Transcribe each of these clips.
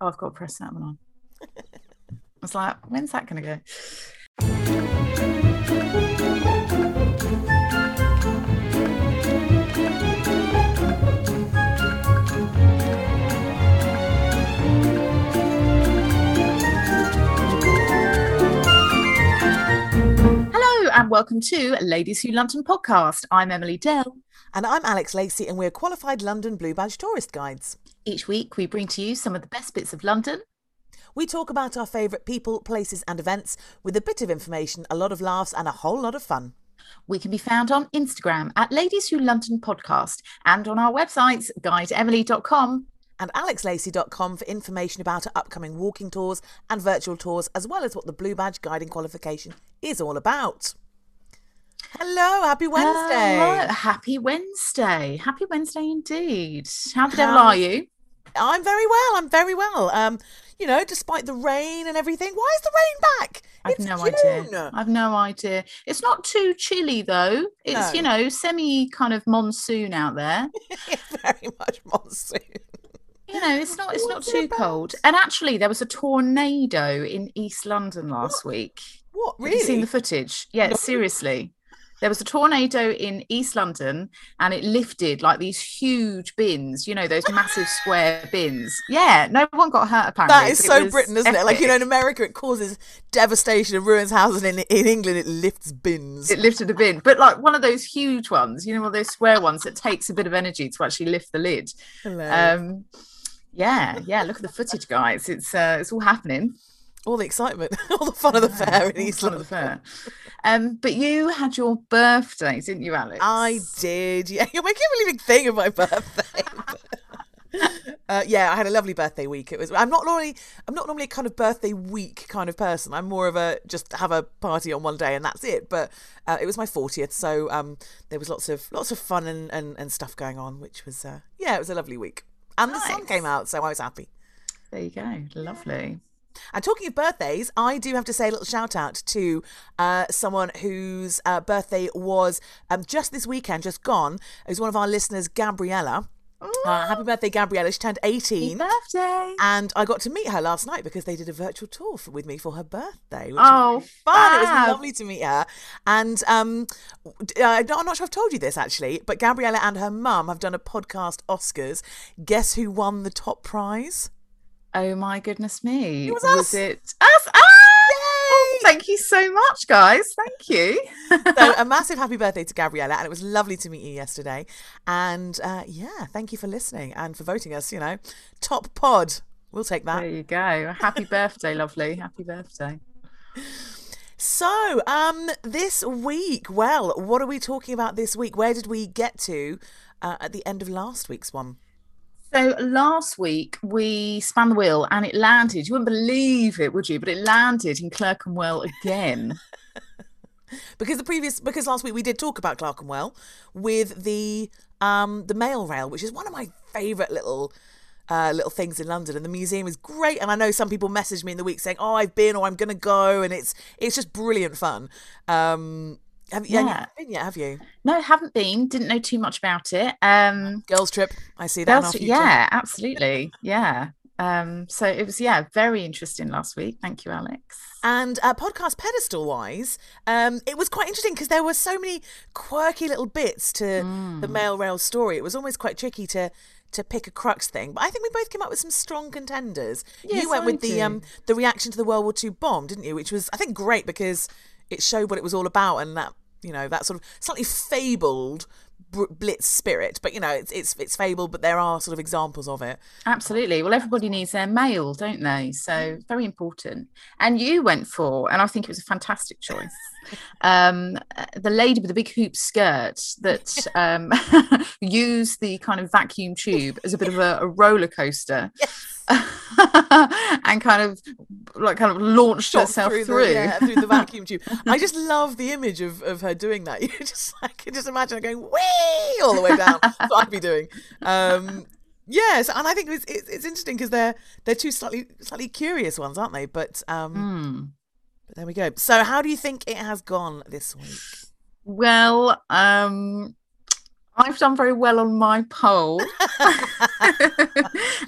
Oh, I've got to press that one on. I was like, when's that going to go? And welcome to Ladies Who London podcast. I'm Emily Dell. And I'm Alex Lacey, and we're qualified London Blue Badge tourist guides. Each week we bring to you some of the best bits of London. We talk about our favourite people, places, and events with a bit of information, a lot of laughs, and a whole lot of fun. We can be found on Instagram at Ladies Who London podcast and on our websites guideemily.com And alexlacey.com for information about our upcoming walking tours and virtual tours, as well as what the Blue Badge guiding qualification is all about. Hello, happy Wednesday. Hello. Happy Wednesday. Happy Wednesday indeed. How the devil are you? I'm very well. I'm very well. Um, you know, despite the rain and everything. Why is the rain back? I've It's no June. idea. I've no idea. It's not too chilly though. It's, you know, semi kind of monsoon out there. very much monsoon. You know, it's not it's not What's too about? cold. And actually there was a tornado in East London last week. What Have you seen the footage? Yeah, No. seriously. There was a tornado in East London and it lifted like these huge bins, you know, those massive square bins. Yeah, no one got hurt apparently. That is so Britain, isn't it? Like you know, in. America, it causes devastation and ruins houses. In in England, it lifts bins. it lifted a bin, but like one of those huge ones, you know, one of those square ones that takes a bit of energy to actually lift the lid. Hilarious. Um, yeah, yeah. Look at the footage, guys. It's uh, it's all happening. All the excitement, all the fun of the fair in East of the London. fair. Um, but you had your birthday, didn't you, Alex? I did. Yeah, you're making a really big thing of my birthday. uh, yeah, I had a lovely birthday week. It was. I'm not normally. I'm not normally a kind of birthday week kind of person. I'm more of a just have a party on one day and that's it. But uh, it was my 40th, so um, there was lots of lots of fun and, and, and stuff going on, which was uh, yeah, it was a lovely week. And the sun came out, so I was happy. There you go. Lovely. And talking of birthdays, I do have to say a little shout out to uh, someone whose uh, birthday was um, just this weekend, just gone. It was one of our listeners, Gabriella. Uh, happy birthday, Gabriella. She turned Happy 18. birthday. And I got to meet her last night because they did a virtual tour for, with me for her birthday. Which Oh, really fun! It was lovely to meet her. And um, uh, I'm not sure I've told you this actually, but Gabriella and her mum have done a podcast Oscars. Guess who won the top prize? Oh my goodness me. It was us. it us? Ah! Oh, thank you so much, guys. Thank you. so a massive happy birthday to Gabriella, and it was lovely to meet you yesterday. And uh, yeah, thank you for listening and for voting us. You know, top pod. We'll take that. There you go. Happy birthday, lovely. Happy birthday. So, um, this week, well, what are we talking about this week? Where did we get to uh, at the end of last week's one? So last week we spun the wheel and it landed. You wouldn't believe it, would you? But it landed in Clerkenwell again. Because the previous, because last week we did talk about Clerkenwell with the um the mail rail, which is one of my favourite little. Uh, little things in London, and the museum is great. And I know some people messaged me in the week saying, "Oh, I've been, or I'm going to go," and it's it's just brilliant fun. Um, have, yeah, you Yeah. been yet, have you? no, haven't been. Didn't know too much about it. Um, Girls trip, I see that. Girls- yeah, absolutely. Yeah. Um, so it was yeah very interesting last week. Thank you, Alex. And uh, podcast pedestal wise, um, it was quite interesting because there were so many quirky little bits to Mm. the mail rail story. It was almost quite tricky to to pick a crux thing. But I think we both came up with some strong contenders. Yes, you went I with the um the reaction to the World War II bomb, didn't you? Which was I think great because it showed what it was all about and that you know that sort of slightly fabled blitz spirit. But you know it's it's it's fabled, but there are sort of examples of it. Absolutely. Well, everybody needs their mail, don't they? So very important. And you went for, and I think it was a fantastic choice. Um, uh, the lady with the big hoop skirt that um, used the kind of vacuum tube as a bit of a, a roller coaster. and kind of like kind of launched shot herself through, through. The, yeah, through the vacuum tube. I just love the image of, of her doing that. You just I can just imagine her going way all the way down. That's what I'd be doing. Um, yes, and I think it's it's, it's interesting because they're they're two slightly slightly curious ones, aren't they? But um, Hmm. but there we go. So how do you think it has gone this week? Well, um, I've done very well on my poll.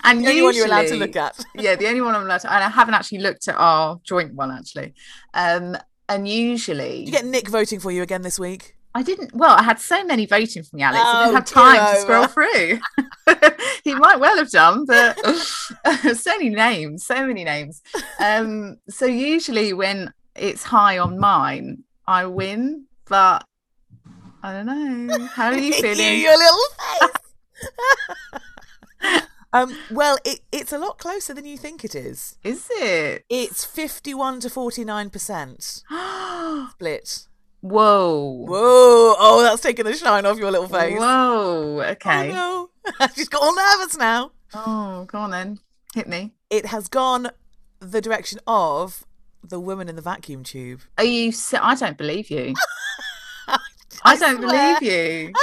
and The only one you're allowed to usually- look at. yeah, the only one I'm allowed to, and I haven't actually looked at our joint one actually. Um, and usually, Did you get Nick voting for you again this week? I didn't. Well, I had so many voting for me, Alex. I Oh, didn't have time to scroll through. he might well have done, but so many names, so many names. Um, so usually when it's high on mine, I win, but I don't know. How are you feeling? your little face. um, well, it, it's a lot closer than you think it is. Is it? It's 51 to 49% split. Whoa. Whoa. Oh, that's taking the shine off your little face. Whoa. Okay. Oh, no. She's got all nervous now. Oh, go on then. Hit me. It has gone the direction of the woman in the vacuum tube. Are you? I don't believe you. I don't swear. believe you.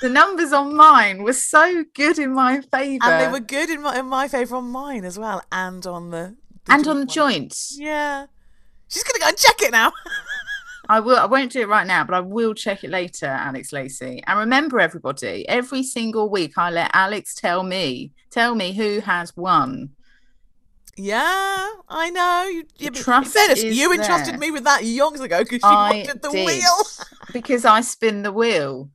The numbers on mine were so good in my favour. And they were good in my, in my favour on mine as well, and on the, the and on the one. joints. Yeah. She's going to go and check it now. I will. I won't do it right now, but I will check it later, Alex Lacey. And remember, everybody, every single week I let Alex tell me, tell me who has won. Yeah, I know. You, you, trust fairness, you entrusted there. me with that years ago because you I wanted the did. wheel. because I spin the wheel.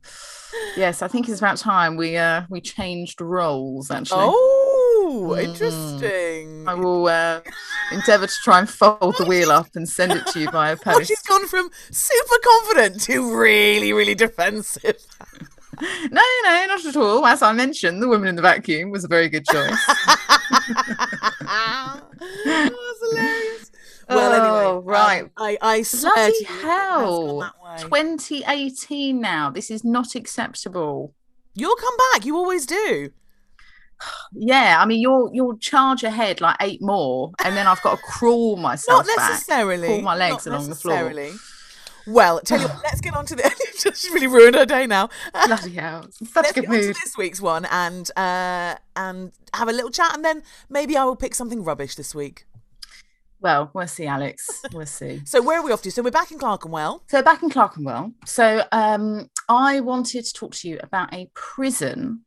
Yes, I think it's about time we uh we changed roles. Actually, Oh, Mm. interesting. I will uh, endeavour to try and fold the wheel up and send it to you via Oh, post. she's gone from super confident to really, really defensive. No, no, not at all. As I mentioned, the woman in the vacuum was a very good choice. oh, that's hilarious. Well, anyway, Oh, um, right. I, I swear Bloody to you, it has gone hell! that 2018 now. This is not acceptable. You'll come back. You always do. Yeah, I mean, you'll you'll charge ahead like eight more, and then I've got to crawl myself Not back. necessarily. pull my legs Not along the floor. Well, tell you what, let's get on to the. She's really ruined her day now. Bloody hell! Such let's good get on to this week's one and uh, and have a little chat, and then maybe I will pick something rubbish this week. Well, we'll see, Alex. We'll see. So where are we off to? So we're back in Clerkenwell. So back in Clerkenwell. So um, I wanted to talk to you about a prison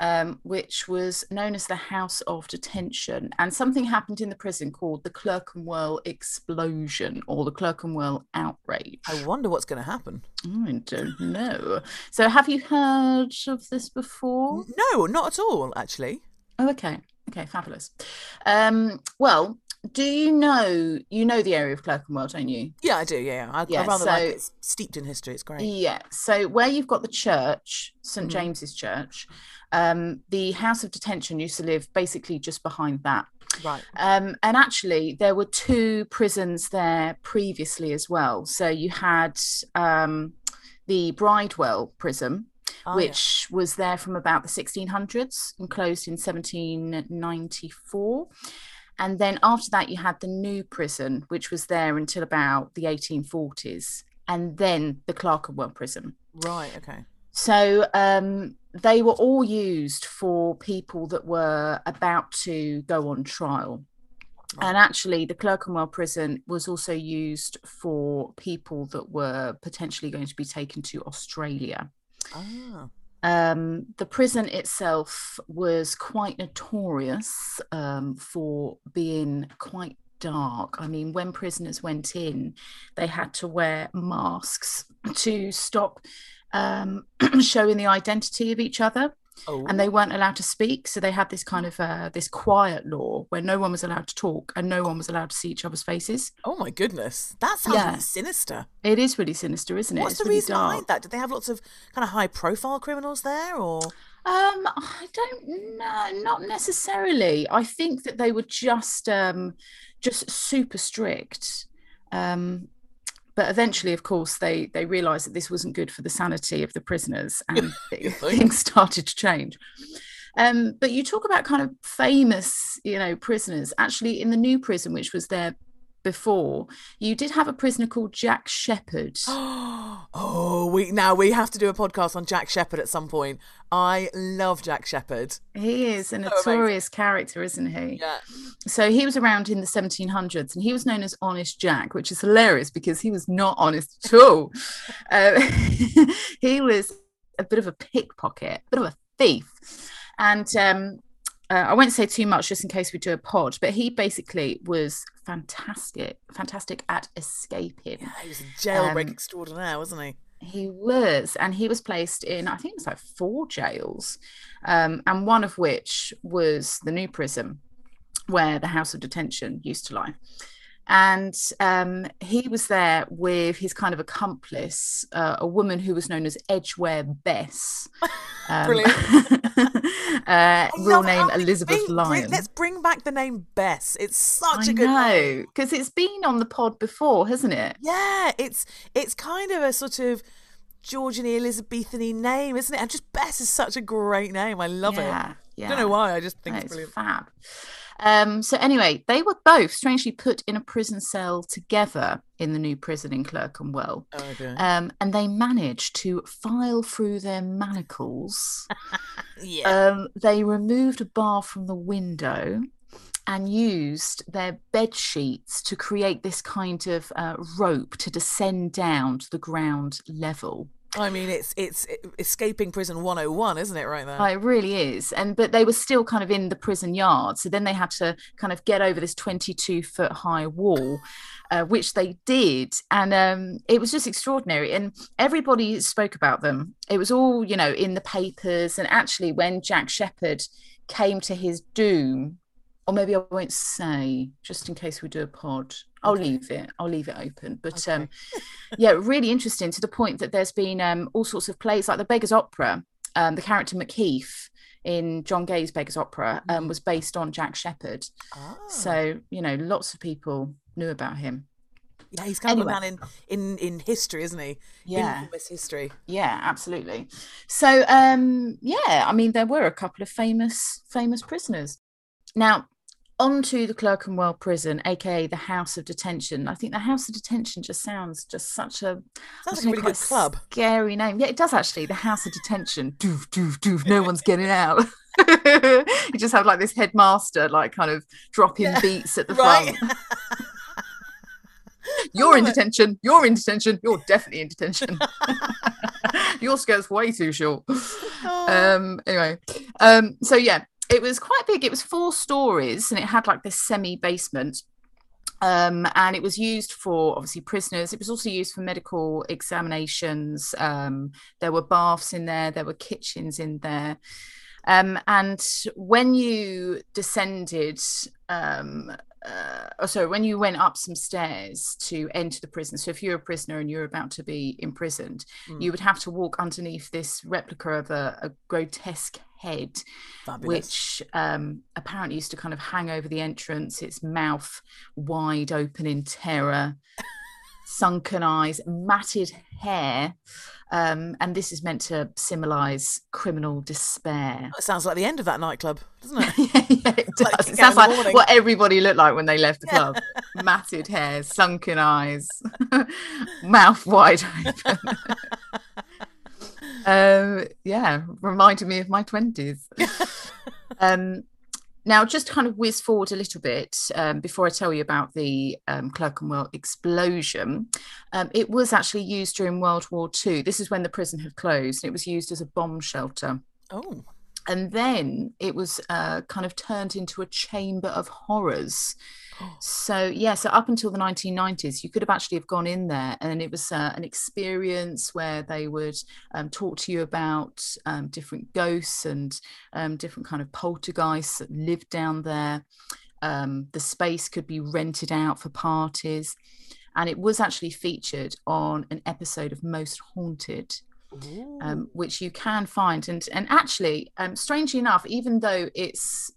um, which was known as the House of Detention, and something happened in the prison called the Clerkenwell explosion or the Clerkenwell outrage. I wonder what's going to happen. I don't know. So have you heard of this before? No, not at all. Actually, Oh, okay. Okay, fabulous. Um, well, do you know you know the area of Clerkenwell, don't you? yeah, I do. Yeah, I, Yeah, I rather so- it. It's steeped in history. It's great. Yeah. So where you've got the church, St Mhm. James's Church, um, the House of Detention used to live basically just behind that. Right. Um, and actually, there were two prisons there previously as well. So you had um, the Bridewell prison, Oh, yeah. which was there from about the 1600s and closed in 1794. And then after that, you had the new prison, which was there until about the 1840s, and then the Clerkenwell prison. Right. Okay. So um, they were all used for people that were about to go on trial. And actually, the Clerkenwell prison was also used for people that were potentially going to be taken to Australia. Ah. Um, the prison itself was quite notorious um, for being quite dark. I mean, when prisoners went in, they had to wear masks to stop um, showing the identity of each other, Oh. and they weren't allowed to speak. So they had this kind of uh, this quiet law where no one was allowed to talk and no one was allowed to see each other's faces. Oh my goodness, that sounds Yeah. really sinister. It is really sinister, isn't it? What's It's the really reason dark. behind that? Did they have lots of kind of high-profile criminals there, or? Um, I don't know, not necessarily. I think that they were just um just super strict. Um, but eventually, of course, they they realised that this wasn't good for the sanity of the prisoners, and You th- think? things started to change. Um, but you talk about kind of famous, you know, prisoners. Actually, in the new prison, which was there before, you did have a prisoner called Jack Sheppard. oh, we now we have to do a podcast on Jack Sheppard at some point. I love Jack Sheppard. He is a notorious character, isn't he? Yeah. So he was around in the 1700s and he was known as Honest Jack, which is hilarious because he was not honest at all. Uh, he was a bit of a pickpocket, a bit of a thief. And um, uh, I won't say too much just in case we do a pod, but he basically was fantastic, fantastic at escaping. Yeah, he was a jailbreak um, extraordinaire, wasn't he? He was, and he was placed in, I think it was like four jails, um, and one of which was the new prison where the House of Detention used to lie and um, he was there with his kind of accomplice, uh, a woman who was known as Edgeware Bess. Um, Brilliant. uh, real name Elizabeth bring, Lyon. Bring, let's bring back the name Bess. It's such I a good know, name because it's been on the pod before, hasn't it? Yeah, it's it's kind of a sort of Georgian Elizabethan name, isn't it? And just Bess is such a great name. I love yeah, it. Yeah. I don't know why. I just think no, it's, it's brilliant. Fab. Um, so anyway, they were both strangely put in a prison cell together in the new prison in Clerkenwell. Oh, okay. um, and they managed to file through their manacles. yeah. Um, they removed a bar from the window and used their bed sheets to create this kind of uh, rope to descend down to the ground level. I mean, it's it's escaping prison 101, isn't it, right there? Oh, it really is. And but they were still kind of in the prison yard, so then they had to kind of get over this 22 foot high wall, uh, which they did, and um, it was just extraordinary. And everybody spoke about them. It was all you know in the papers, and actually, when Jack Sheppard came to his doom or maybe I won't say just in case we do a pod. I'll okay. leave it. I'll leave it open. But okay. um, yeah, really interesting to the point that there's been um, all sorts of plays like the Beggar's Opera. Um, the character Macheath in John Gay's Beggar's Opera um, mm. was based on Jack Sheppard. Oh. So you know, lots of people knew about him. Yeah, he's kind anyway. of a man in, in in history, isn't he? Yeah, infamous history. Yeah, absolutely. So, um, yeah, I mean, there were a couple of famous famous prisoners. Now, onto the Clerkenwell prison, aka the House of Detention. I think the House of Detention just sounds just such a sounds like a really good club. Scary name. Yeah, it does actually. The House of Detention. Doof, doof, doof. No one's getting out. you just have like this headmaster, like kind of dropping yeah. beats at the right. front. You're in detention. You're in detention. You're definitely in detention. Your skirt's way too short. Oh. Um. Anyway. Um. So yeah, it was quite big. It was four stories and it had like this semi basement. Um, and it was used for obviously prisoners. It was also used for medical examinations. Um, there were baths in there, there were kitchens in there. Um, and when you descended, um, uh, oh, sorry, when you went up some stairs to enter the prison, so if you're a prisoner and you're about to be imprisoned, mm. you would have to walk underneath this replica of a, a grotesque head, Fabulous. which um, apparently used to kind of hang over the entrance, its mouth wide open in terror, sunken eyes, matted hair. Um, and this is meant to symbolize criminal despair. It sounds like the end of that nightclub, doesn't it? yeah, yeah, it does. Like it sounds like what everybody looked like when they left the club. Matted hair, sunken eyes, mouth wide open um, yeah, reminded me of my 20s. um, now, just kind of whiz forward a little bit um, before I tell you about the um, Clerkenwell explosion. Um, it was actually used during World War II. This is when the prison had closed. It was used as a bomb shelter. Oh. And then it was uh, kind of turned into a chamber of horrors. So yeah so up until the 1990s you could have actually have gone in there and it was uh, an experience where they would um, talk to you about um, different ghosts and um, different kind of poltergeists that lived down there. Um, the space could be rented out for parties. And it was actually featured on an episode of most haunted um, which you can find and and actually um, strangely enough even though it's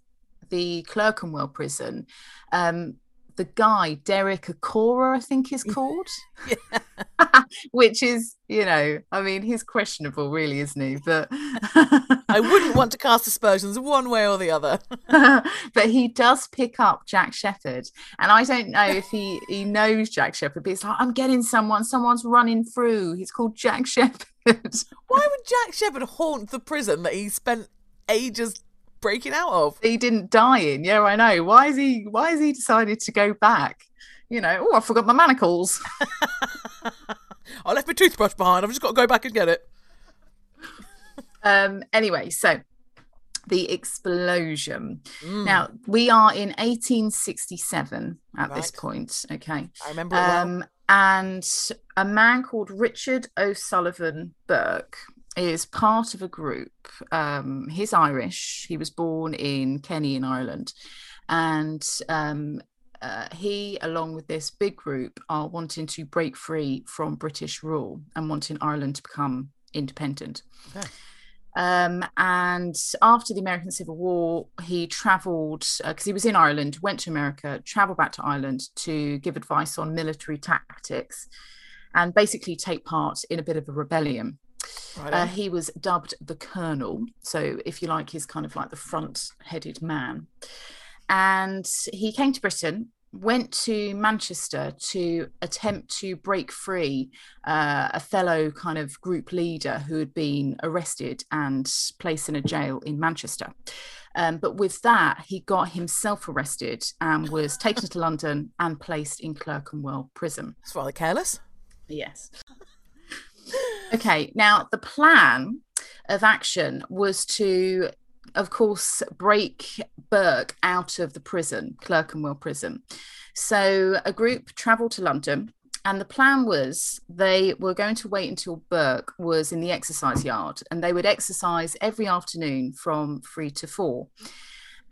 the Clerkenwell prison, um, the guy Derek Acorah, I think is called, which is you know, I mean, he's questionable, really, isn't he? But I wouldn't want to cast aspersions one way or the other. but he does pick up Jack Sheppard, and I don't know if he he knows Jack Sheppard, but he's like, I'm getting someone, someone's running through. He's called Jack Sheppard. Why would Jack Sheppard haunt the prison that he spent ages breaking out of? He didn't die in. Yeah, I know. Why is he? Why has he decided to go back? You know, oh, I forgot my manacles. I left my toothbrush behind. I've just got to go back and get it. Um, anyway, so the explosion. Mm, Now we are in 1867 at this point. Okay. I remember it well. And a man called Richard O'Sullivan Burke is part of a group. Um, he's Irish. He was born in Kenny in Ireland, and um, uh, he, along with this big group, are wanting to break free from British rule and wanting Ireland to become independent. Okay. Um, and after the American Civil War, he travelled because he was in Ireland, went to America, travelled back to Ireland to give advice on military tactics and basically take part in a bit of a rebellion. Right Uh, he was dubbed the Colonel. So, if you like, he's kind of like the front headed man. And he came to Britain, went to Manchester to attempt to break free uh, a fellow kind of group leader who had been arrested and placed in a jail in Manchester. Um, but with that, he got himself arrested and was taken to London and placed in Clerkenwell prison. It's rather careless. Yes. Okay, now the plan of action was to, of course, break Burke out of the prison, Clerkenwell prison. So a group travelled to London, and the plan was they were going to wait until Burke was in the exercise yard, and they would exercise every afternoon from three to four.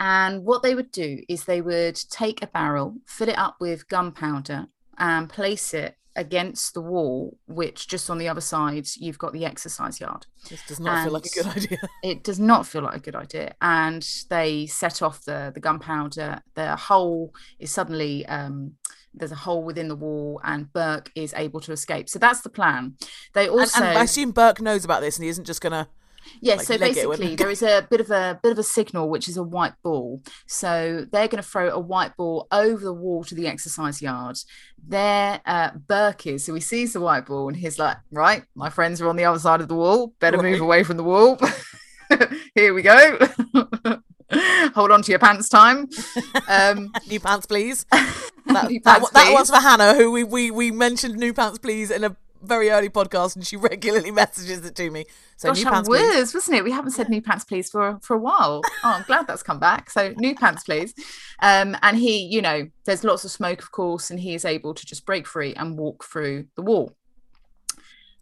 And what they would do is they would take a barrel, fill it up with gunpowder, and place it against the wall, which just on the other side, you've got the exercise yard. This does not feel like a good idea. It does not feel like a good idea. And they set off the, the gunpowder. The hole is suddenly, um, there's a hole within the wall, and Burke is able to escape. So that's the plan. They And, also. and I assume Burke knows about this and he isn't just going to. Yeah, like so basically there is a bit of a bit of a signal which is a white ball. So they're going to throw a white ball over the wall to the exercise yard. There uh Burke is, so he sees the white ball and he's like, right, my friends are on the other side of the wall. Better Right. move away from the wall. Here we go. Hold on to your pants time. Um New pants, please. That, New pants, that please. one's for Hannah, who we, we, we mentioned new pants, please, in a very early podcast, and she regularly messages it to me. So Gosh, new pants, please. was, wasn't it? We haven't said new pants, please, for for a while. Oh, I'm glad that's come back. So new pants, please. Um, and he, you know, there's lots of smoke, of course, and he is able to just break free and walk through the wall.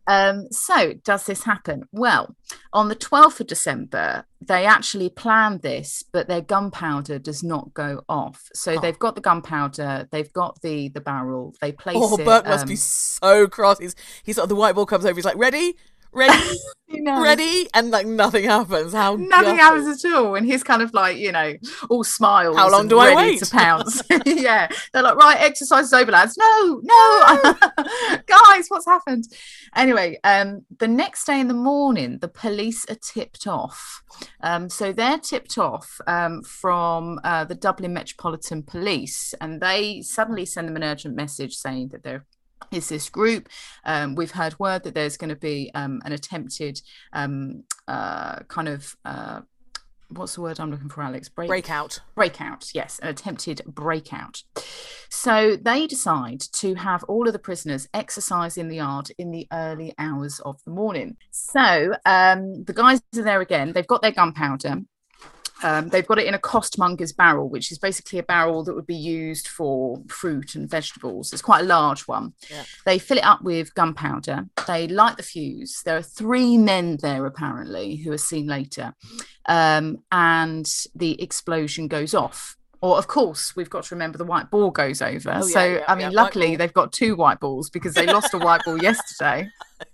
Um, so does this happen? Well, on the 12th of December, they actually planned this, but their gunpowder does not go off. So Oh. they've got the gunpowder, they've got the the barrel, they place Oh, it. Burke must be um, so cross. He's, he's sort of the white ball comes over. He's like, ready, ready, ready, and like nothing happens. How Nothing gutted. happens at all, and he's kind of like you know, all smiles. How long do I wait? To pounce. yeah, they're like, right, exercise is over, lads. No, no, guys, what's happened? Anyway, um, the next day in the morning, the police are tipped off. Um, so they're tipped off um, from uh, the Dublin Metropolitan Police, and they suddenly send them an urgent message saying that there is this group. Um, we've heard word that there's going to be um, an attempted um, uh, kind of uh, what's the word I'm looking for, Alex? Break, breakout? breakout. Yes, an attempted breakout. So they decide to have all of the prisoners exercise in the yard in the early hours of the morning. So um, the guys are there again. They've got their gunpowder. Um, they've got it in a costermonger's barrel, which is basically a barrel that would be used for fruit and vegetables. It's quite a large one. Yeah. They fill it up with gunpowder. They light the fuse. There are three men there, apparently, who are seen later. Um, and the explosion goes off. Or, of course, we've got to remember the white ball goes over. Oh, yeah, so, yeah, I mean, luckily, they've got two white balls because they lost a white ball yesterday.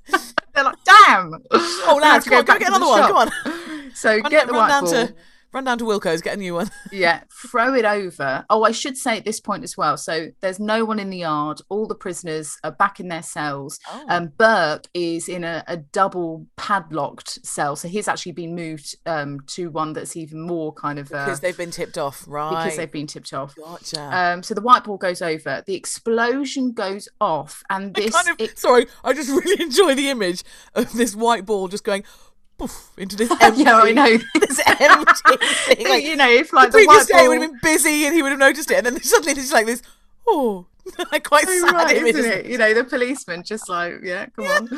They're like, damn. Oh, lads, to come on, go get another one. shop." Come on, So run, get the run white down ball. to run down to Wilko's, get a new one. Yeah, throw it over. Oh, I should say at this point as well. So there's no one in the yard. All the prisoners are back in their cells. Oh. Um, Burke is in a, a double padlocked cell. So he's actually been moved um, to one that's even more kind of uh, because they've been tipped off, right? because they've been tipped off. Gotcha. Um, so the white ball goes over. The explosion goes off, and I this kind of, it- sorry, I just really enjoy the image of this white ball just going poof into this empty, yeah, I know. this empty thing. Like, you know, if like the the, previous white day ball would have been busy and he would have noticed it, and then suddenly there's like this. Oh, Quite Oh, sad right, isn't it? You know, the policeman just like, yeah, come on.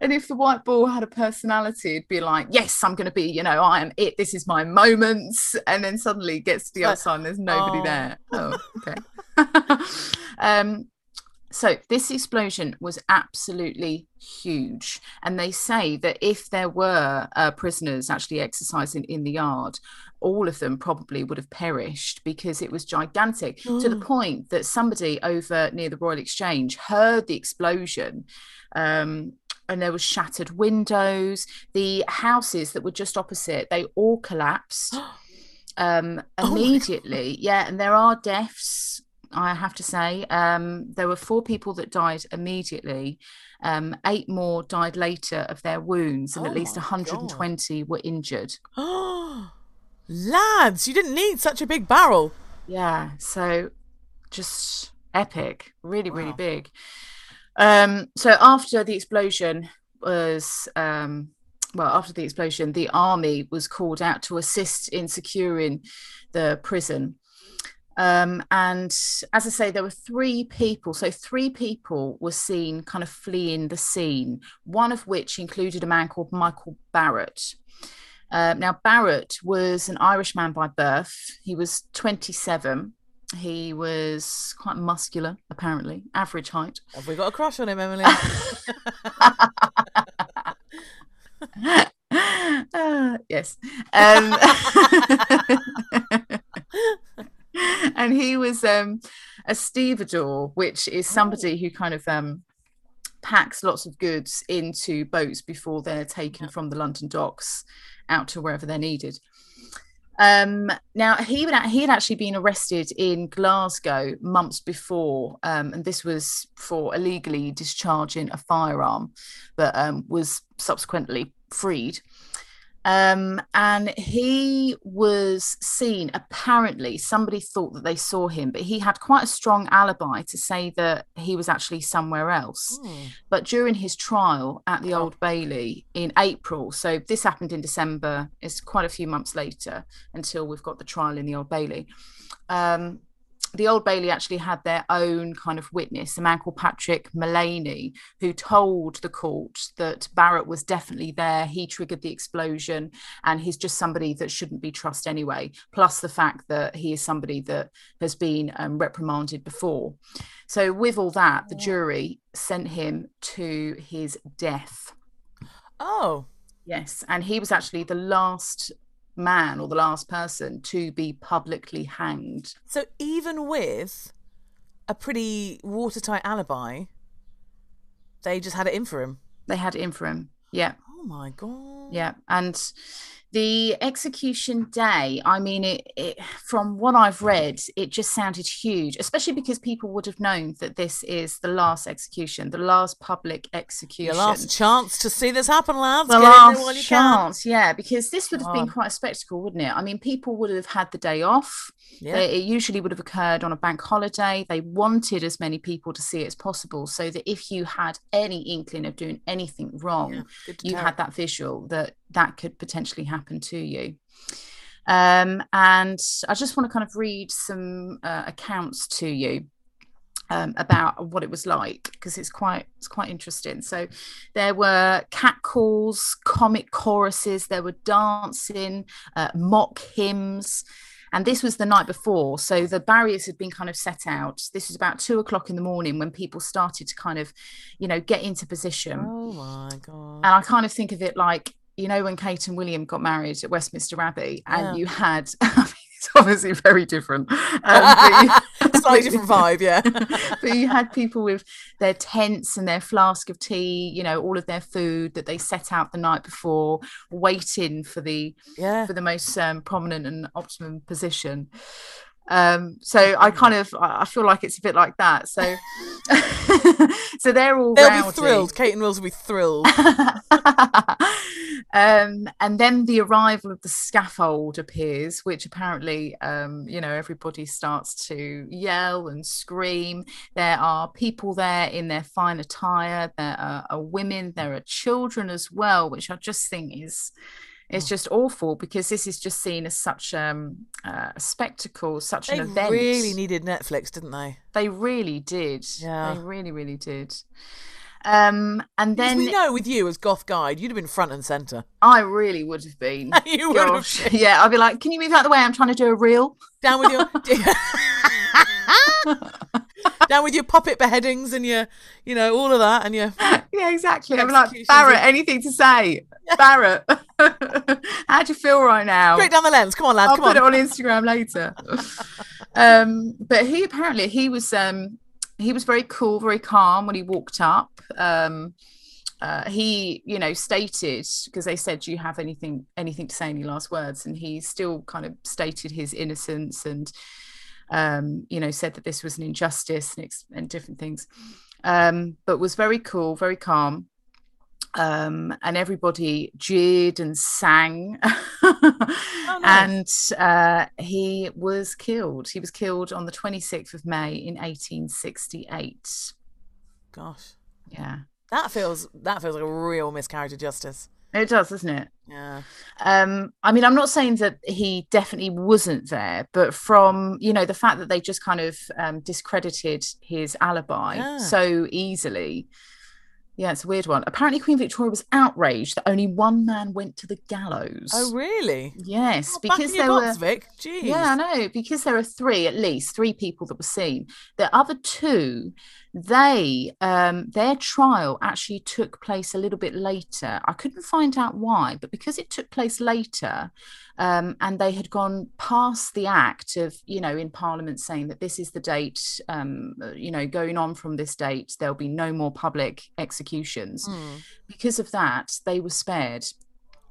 And if the white ball had a personality, it'd be like, yes, I'm going to be, you know, I am it. This is my moment. And then suddenly gets to the Like, outside and there's nobody oh. there. Oh, okay. um, so this explosion was absolutely huge, and they say that if there were uh, prisoners actually exercising in the yard, all of them probably would have perished because it was gigantic to the Mm. point that somebody over near the Royal Exchange heard the explosion. Um, and there was shattered windows. The houses that were just opposite, they all collapsed um Oh immediately yeah and there are deaths i have to say um there were four people that died immediately. Um eight more died later of their wounds and Oh at least my 120 were injured. Oh, Lads, you didn't need such a big barrel. yeah so just epic. Really really big. Um so after the explosion was um well after the explosion the army was called out to assist in securing the prison um and as i say there were three people so three people were seen kind of fleeing the scene one of which included a man called michael barrett uh, now barrett was an irishman by birth he was 27 he was quite muscular apparently average height Have we got a crush on him, Emily? Uh, yes. Um, and he was um, a stevedore, which is somebody who kind of um, packs lots of goods into boats before they're taken from the London docks out to wherever they're needed. Um, now he would he had actually been arrested in Glasgow months before, um, and this was for illegally discharging a firearm, but um, was subsequently freed. Um, and he was seen. Apparently, somebody thought that they saw him, but he had quite a strong alibi to say that he was actually somewhere else. Hmm. But during his trial at the Oh. Old Bailey in April, so this happened in December, it's quite a few months later until we've got the trial in the Old Bailey. Um, the Old Bailey actually had their own kind of witness, a man called Patrick Mullaney, who told the court that Barrett was definitely there. He triggered the explosion, and he's just somebody that shouldn't be trusted anyway. Plus the fact that he is somebody that has been um, reprimanded before. So, with all that, the jury sent him to his death. Oh, Yes, and he was actually the last man or the last person to be publicly hanged. so even with a pretty watertight alibi, they just had it in for him. They had it in for him. Yeah, Oh my god. yeah. And the execution day, I mean, it, it from what I've read, it just sounded huge, especially because people would have known that this is the last execution, the last public execution. Your last chance to see this happen, lads. the Get last chance, yeah, because this would have been quite a spectacle, wouldn't it? I mean, people would have had the day off. Yeah. It usually would have occurred on a bank holiday. They wanted as many people to see it as possible, so that if you had any inkling of doing anything wrong, yeah. You had that visual that that could potentially happen to you. Um, and I just want to kind of read some uh, accounts to you um, about what it was like because it's quite it's quite interesting. So there were catcalls, comic choruses, there were dancing, uh, mock hymns. And this was the night before. So the barriers had been kind of set out. This was about two o'clock in the morning when people started to kind of, you know, get into position. Oh my god. And I kind of think of it like, you know, when Kate and William got married at Westminster Abbey, and Yeah. you had, I mean, it's obviously very different. Um, you- Slightly different vibe, yeah. but you had people with their tents and their flask of tea, you know, all of their food that they set out the night before, waiting for the Yeah. for the most um, prominent and optimum position. Um, so I kind of I I feel like it's a bit like that. So so they're all They'll rowdy. be thrilled. Kate and Wills will be thrilled. um, and then the arrival of the scaffold appears, which apparently, um, you know, everybody starts to yell and scream. There are people there in their fine attire. There are, are women. There are children as well, which I just think is It's Oh. just awful because this is just seen as such um, uh, a spectacle, such They an event. They really needed Netflix, didn't they? They really did. Yeah. They really, really did. Um, and Because then we know with you as Goth Guide, you'd have been front and centre. I really would have been. you would have Gosh, yeah, I'd be like, "Can you move out of the way? I'm trying to do a reel." down with your down with your puppet beheadings and your, you know, all of that, and your yeah, exactly. I'm like Barrett. Anything to say, Barrett? How do you feel right now? straight down the lens. Come on, lad. I'll come put on. it on Instagram later. um, but he apparently he was um, he was very cool, very calm when he walked up. Um, uh, he, you know, stated because they said, "Do you have anything anything to say? Any last words?" And he still kind of stated his innocence and, um, you know, said that this was an injustice and, and different things, um, but was very cool, very calm. Um, and everybody jeered and sang. Oh, nice. And uh, he was killed. He was killed on the 26th of May in 1868. Gosh, Yeah. that feels that feels like a real miscarriage of justice. It does, doesn't it? Yeah. Um, I mean, I'm not saying that he definitely wasn't there, but from you know the fact that they just kind of um, discredited his alibi Yeah. so easily. Yeah, it's a weird one. Apparently, Queen Victoria was outraged that only one man went to the gallows. Oh, really? yes, Oh, because there were. guts, Vic. Jeez. Yeah, I know because there are three, at least three people that were seen. The other two, they um their trial actually took place a little bit later. I couldn't find out why, but because it took place later, um, and they had gone past the act of, you know, in Parliament saying that this is the date, um, uh, you know, going on from this date, there'll be no more public executions. Hmm. Because of that, they were spared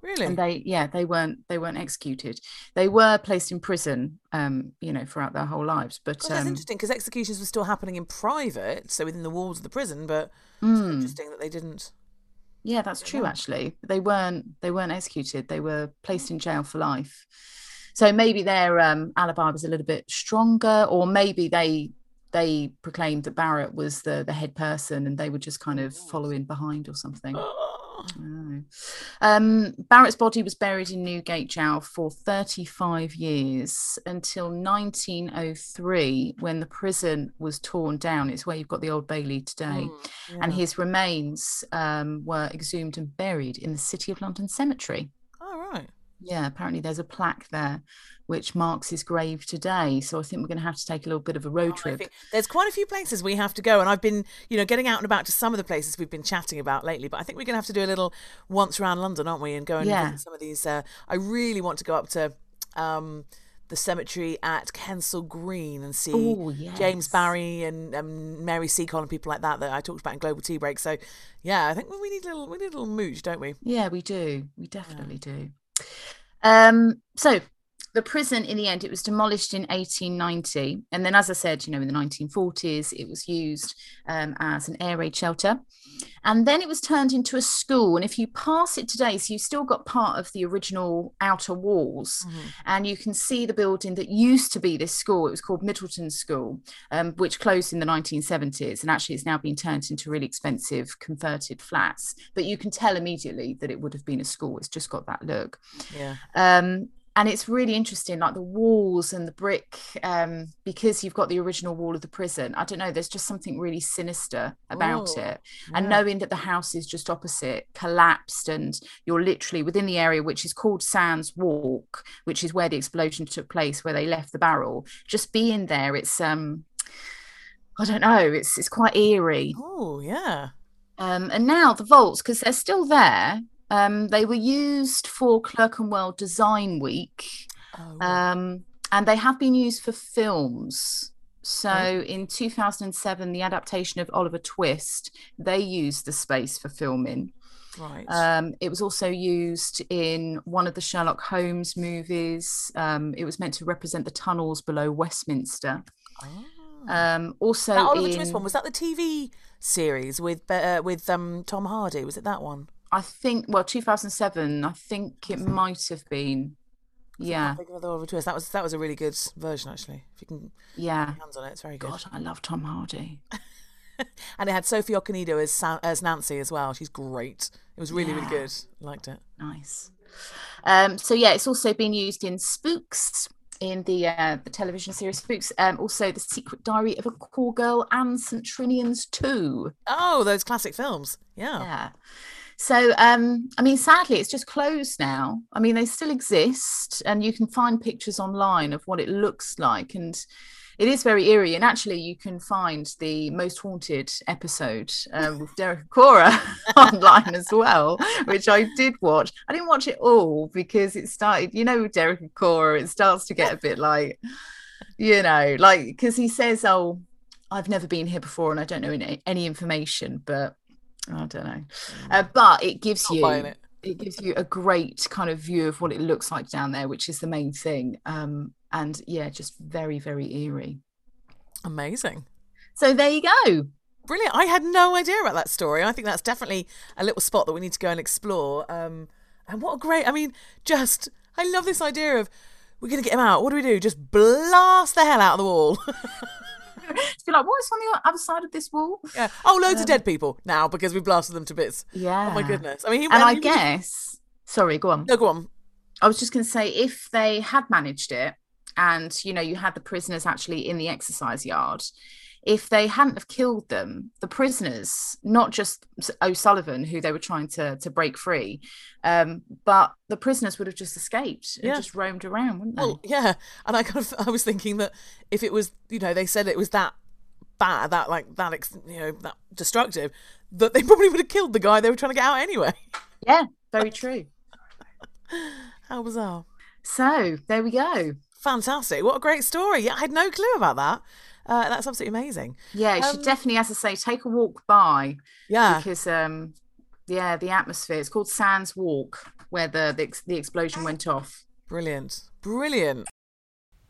Really? and they yeah they weren't they weren't executed they were placed in prison um you know throughout their whole lives but Well, that's um interesting because executions were still happening in private, so within the walls of the prison. But it's mm, interesting that they didn't. yeah that's true know. actually they weren't they weren't executed they were placed in jail for life so maybe their um alibi was a little bit stronger or maybe they they proclaimed that barrett was the the head person and they were just kind of following behind or something Oh. Um, Barrett's body was buried in Newgate Jail for 35 years until 1903 when the prison was torn down. It's where you've got the Old Bailey today. Mm, And his remains um, were exhumed and buried in the City of London Cemetery. Oh. Yeah, apparently there's a plaque there which marks his grave today. So I think we're going to have to take a little bit of a road I trip. there's quite a few places we have to go, and I've been, you know, getting out and about to some of the places we've been chatting about lately. But I think we're going to have to do a little once around London, aren't we? And go and Yeah. some of these. Uh, I really want to go up to um, the cemetery at Kensal Green and see Oh, James. Barry and um, Mary Seacole and people like that that I talked about in Global Tea Break. So, yeah, I think we need a little, we need a little mooch, don't we? Yeah, we do. We definitely do. Um, so the prison in the end it was demolished in 1890 and then as i said you know in the 1940s it was used um, as an air raid shelter. And then it was turned into a school. And if you pass it today so you've still got part of the original outer walls. And you can see the building that used to be this school. It was called Myddelton school um, which closed in the 1970s and actually it's now been turned into really expensive converted flats. But you can tell immediately that it would have been a school. It's just got that look. Yeah. um, and it's really interesting like the walls and the brick um, because you've got the original wall of the prison i don't know there's just something really sinister about Oh, it and yeah. knowing that the house is just opposite collapsed and you're literally within the area which is called Sans Walk which is where the explosion took place where they left the barrel just being there it's um i don't know it's it's quite eerie Oh, yeah. um, and now the vaults, because they're still there, um, they were used for Clerkenwell Design Week, Oh, um, and they have been used for films. So Okay. in 2007, the adaptation of Oliver Twist, they used the space for filming. right. Um, it was also used in one of the Sherlock Holmes movies. Um, it was meant to represent the tunnels below Westminster. Ah. Um, also, that Oliver in, Twist one was that the TV series with uh, with um, Tom Hardy? Was it that one? I think, well, 2007, I think it might have been. Yeah, think of the Oliver Twist. That was that was a really good version actually. If you can yeah. get your hands on it, it's very good. God, I love Tom Hardy. And it had Sophie Okonedo as as Nancy as well. She's great. It was really really Yeah. good. Liked it. Nice. Um, so yeah, it's also been used in Spooks, in the uh, the television series Spooks. Um, also, The Secret Diary of a Call Girl and St. Trinian's 2. Oh, those classic films. Yeah. Yeah. So, um, I mean, sadly, it's just closed now. I mean, they still exist, and you can find pictures online of what it looks like, and it is very eerie. And actually, you can find the most haunted episode um, with Derek Acorah online as well, which I did watch. I didn't watch it all because it started, you know, Derek Acorah, it starts to get a bit like, you know, like because he says, "Oh, I've never been here before, and I don't know any information," but I don't know. Uh, but it gives you it. it gives you a great kind of view of what it looks like down there, which is the main thing. Um, and yeah, just very, very eerie. Amazing. So there you go. Brilliant. I had no idea about that story. I think that's definitely a little spot that we need to go and explore. Um, and what a great, I mean, just, I love this idea of we're going to get him out. What do we do? Just blast the hell out of the wall. Just be like, what's on the other side of this wall? yeah. Oh, loads of um, dead people now because we've blasted them to bits. Yeah. Oh my goodness. I mean, he, And I he was- guess, sorry, go on. No, go on. I was just going to say, if they had managed it, and you know, you had the prisoners actually in the exercise yard, if they hadn't have killed them, the prisoners, not just O'Sullivan, who they were trying to to break free, um, but the prisoners would have just escaped and Yeah. just roamed around, wouldn't they? Well, yeah. And I kind of, I was thinking that if it was, you know, they said it was that bad, that like, that, you know, that destructive, that they probably would have killed the guy they were trying to get out anyway. yeah, very true. How bizarre. So there we go. Fantastic. What a great story. Yeah, I had no clue about that. Uh, that's absolutely amazing. Yeah, you should Um, definitely, as I say, take a walk by Yeah. because um, yeah, the atmosphere. It's called Sans Walk, where the the, the explosion went off. Brilliant. Brilliant.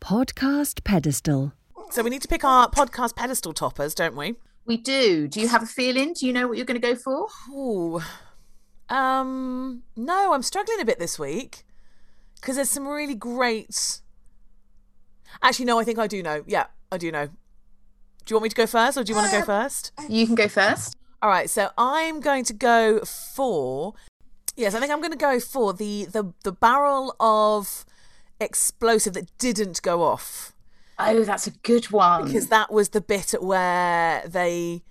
Podcast pedestal. So we need to pick our podcast pedestal toppers, don't we? We do. Do you have a feeling? Do you know what you're going to go for? Ooh. Um, no, I'm struggling a bit this week because there's some really great. Actually, no, I think I do know. Yeah, I do know. Do you want me to go first or do you want to go first? You can go first. All right, so I'm going to go for yes, I think I'm going to go for the the the barrel of explosive that didn't go off Oh, that's a good one. because that was the bit where they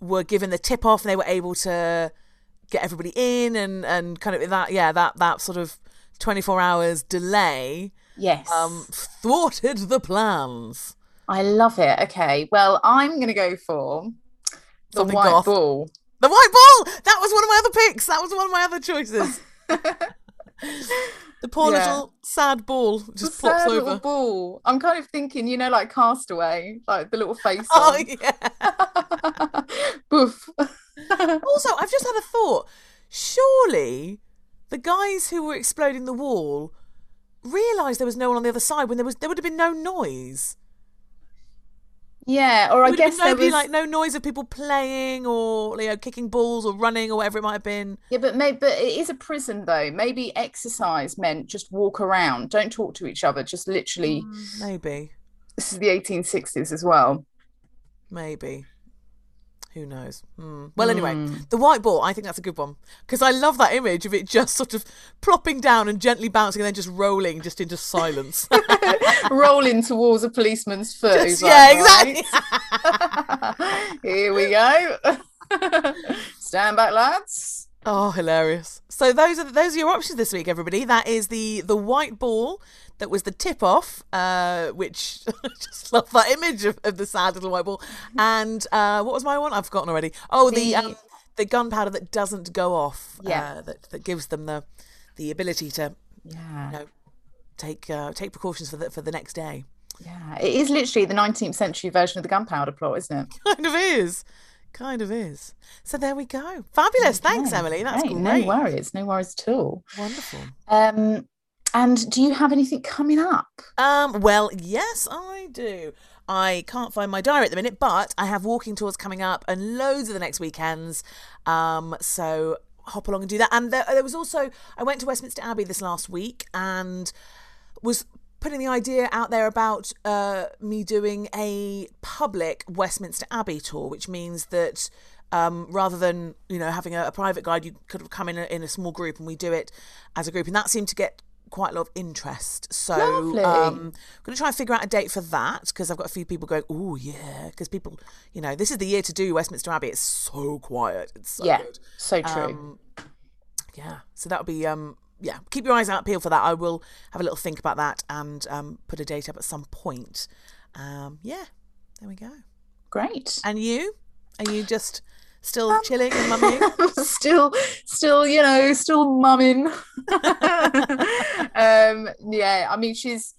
were given the tip off and they were able to get everybody in and and kind of that yeah that that sort of 24 hours delay yes, um thwarted the plans I love it. Okay, well, I'm going to go for the Something white goth. ball. the white ball that was one of my other picks that was one of my other choices the poor Yeah. little sad ball just The pops sad over little ball. I'm kind of thinking, you know, like Castaway, like the little face. oh on. yeah Boof. Also, I've just had a thought. Surely the guys who were exploding the wall realised there was no one on the other side when there was there would have been no noise. Yeah, or I guess there was. like no noise of people playing or you know kicking balls or running or whatever it might have been. Yeah, but maybe but it is a prison though. Maybe exercise meant just walk around, don't talk to each other, just literally. Mm, maybe, This is the 1860s as well. maybe. Who knows? Hmm. Well, anyway, Hmm. the white ball. I think that's a good one because I love that image of it just sort of plopping down and gently bouncing and then just rolling just into silence. Rolling towards a policeman's foot. Just- yeah, like, exactly. "Right, Here we go. Stand back, lads. Oh, hilarious! So those are those are your options this week, everybody. That is the the white ball that was the tip off, uh, which I just love that image of, of the sad little white ball. And uh, what was my one? I've forgotten already. Oh, the The- um, the gunpowder that doesn't go off. Yeah. uh, that that gives them the the ability to Yeah. you know take uh, take precautions for the for the next day. Yeah. It is literally the 19th century version of the gunpowder plot, isn't it? Kind of is. Kind of is. So there we go. Fabulous. Thanks, Emily. That's great. great. No worries. No worries at all. Wonderful. Um, and do you have anything coming up? Um, well, yes, I do. I can't find my diary at the minute, but I have walking tours coming up and loads of the next weekends. Um, so hop along and do that. And there, there was also I went to Westminster Abbey this last week and was putting the idea out there about uh, me doing a public Westminster Abbey tour, which means that um, rather than you know having a, a private guide. You could have come in a, in a small group, and we do it as a group, and that seemed to get quite a lot of interest. So Lovely. um, I'm going to try and figure out a date for that because I've got a few people going, oh yeah, because people, you know, this is the year to do Westminster Abbey. It's so quiet. It's so yeah, good. so true. Um, yeah, so that'll be um yeah. Keep your eyes out peel for that. I will have a little think about that and um put a date up at some point. Um yeah, there we go. Great. And you? Are you just still Um, chilling and mumming? still, still, you know, still mumming. um, yeah, I mean, she's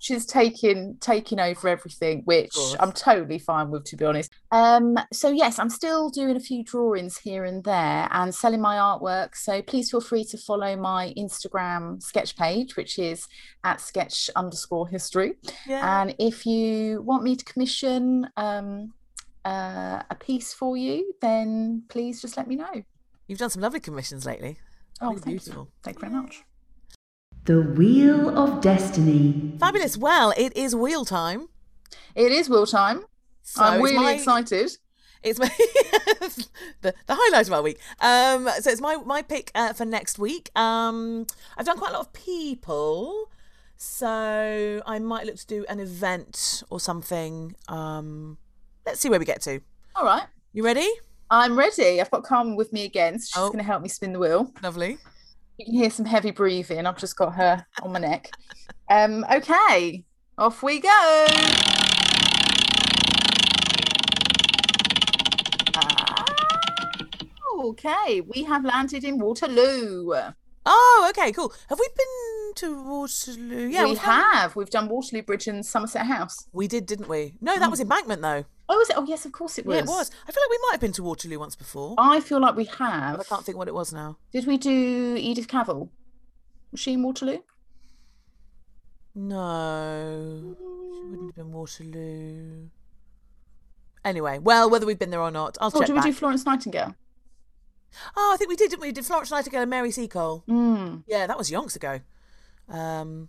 she's taking taking over everything, which. I'm totally fine with, to be honest. Um, so yes, I'm still doing a few drawings here and there and selling my artwork. So please feel free to follow my Instagram sketch page, which is at sketch underscore history. Yeah. And if you want me to commission um, uh, a piece for you, then please just let me know. You've done some lovely commissions lately. Oh, Really thank beautiful. you. Thank you very much. The Wheel of Destiny. Fabulous. Well, it is wheel time. It is wheel time. So I'm really my- excited. It's my the, the highlight of my week. Um, so it's my my pick uh, for next week. Um, I've done quite a lot of people, so I might look to do an event or something. Um, let's see where we get to. All right. You ready? I'm ready. I've got Carmen with me again. So she's Oh. going to help me spin the wheel. Lovely. You can hear some heavy breathing. I've just got her on my neck. Um, okay. Off we go. Ah, Okay, we have landed in Waterloo. Oh, okay, cool. Have we been to Waterloo? Yeah, we we've done- have. We've done Waterloo Bridge and Somerset House. We did, didn't we? No, that was Embankment though. Oh, is it? Oh, yes, of course it was. Yeah, it was. I feel like we might have been to Waterloo once before. I feel like we have. I can't think what it was now. Did we do Edith Cavell? Was she in Waterloo? No, she wouldn't have been Waterloo. Anyway, well, whether we've been there or not, I'll Oh, check did we back. do Florence Nightingale? Oh, I think we did, didn't we? Did Florence Nightingale and Mary Seacole? Mm. Yeah, that was yonks ago. Um,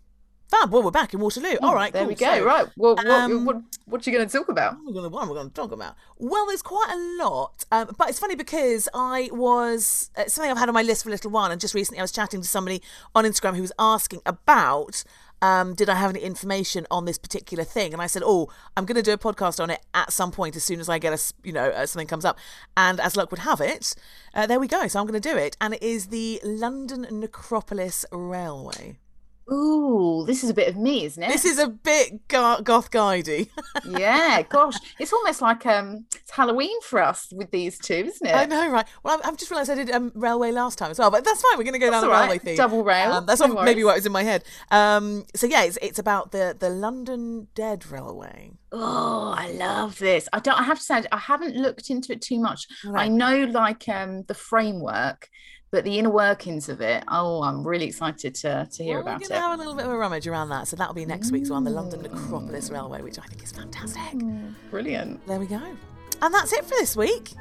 fab. Well, we're back in Waterloo. All right, there cool. we go. So, right. Well, what, um, what, what are you going to talk about? What are we gonna- what am I going to talk about? Well, there's quite a lot, um, but it's funny because I was uh, something I've had on my list for a little while, and just recently I was chatting to somebody on Instagram who was asking about. Um, did I have any information on this particular thing? And I said, "Oh, I'm going to do a podcast on it at some point as soon as I get a, you know, uh, something comes up." And as luck would have it, uh, there we go. So I'm going to do it, and it is the London Necropolis Railway. Ooh, this is a bit of me, isn't it? This is a bit go- goth guidey. yeah, gosh, it's almost like um, it's Halloween for us with these two, isn't it? I know, right? Well, I've- just realised I did um, railway last time as well, but that's fine. We're going to go That's down the all railway right. theme. Double rail, Um, that's no what, maybe what was in my head. Um, so yeah, it's it's about the the London Dead Railway. Oh, I love this. I don't. I have to say, I haven't looked into it too much. I know, like, um, the framework, but the inner workings of it. Oh, I'm really excited to to hear about it. We're going to have a little bit of a rummage around that. So that'll be next week's one, the London Necropolis Railway, which I think is fantastic. Mm, brilliant. There we go. And that's it for this week.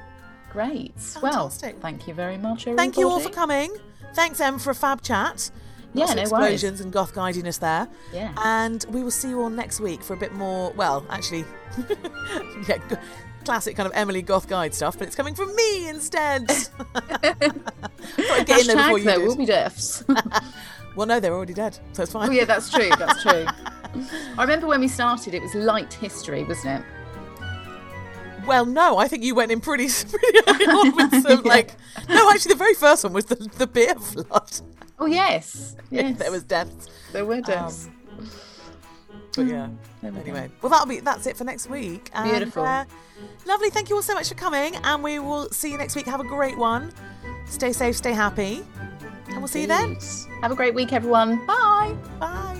Great. Well, Fantastic. thank you very much, everybody. Thank you all for coming. Thanks, Em, for a fab chat. Yeah, Lots of no worries. explosions and goth guidiness there. Yeah. And we will see you all next week for a bit more, well, actually, yeah, classic kind of Emily Goth Guide stuff, but it's coming from me instead. Thought I'd get in there before Hashtag you there did. will be deaths. Well, no, they're already dead, so it's fine. oh yeah, that's true. That's true. I remember when we started, it was light history, wasn't it? Well, no, I think you went in pretty, pretty early on with some, like, no, actually, the very first one was the, the beer flood. Oh yes, yes. there was deaths. there were deaths. But yeah. Anyway, well, that'll be that's it for next week. And, Beautiful. uh, lovely. Thank you all so much for coming, and we will see you next week. Have a great one. Stay safe, stay happy, and we'll see you then. Have a great week, everyone. Bye. Bye.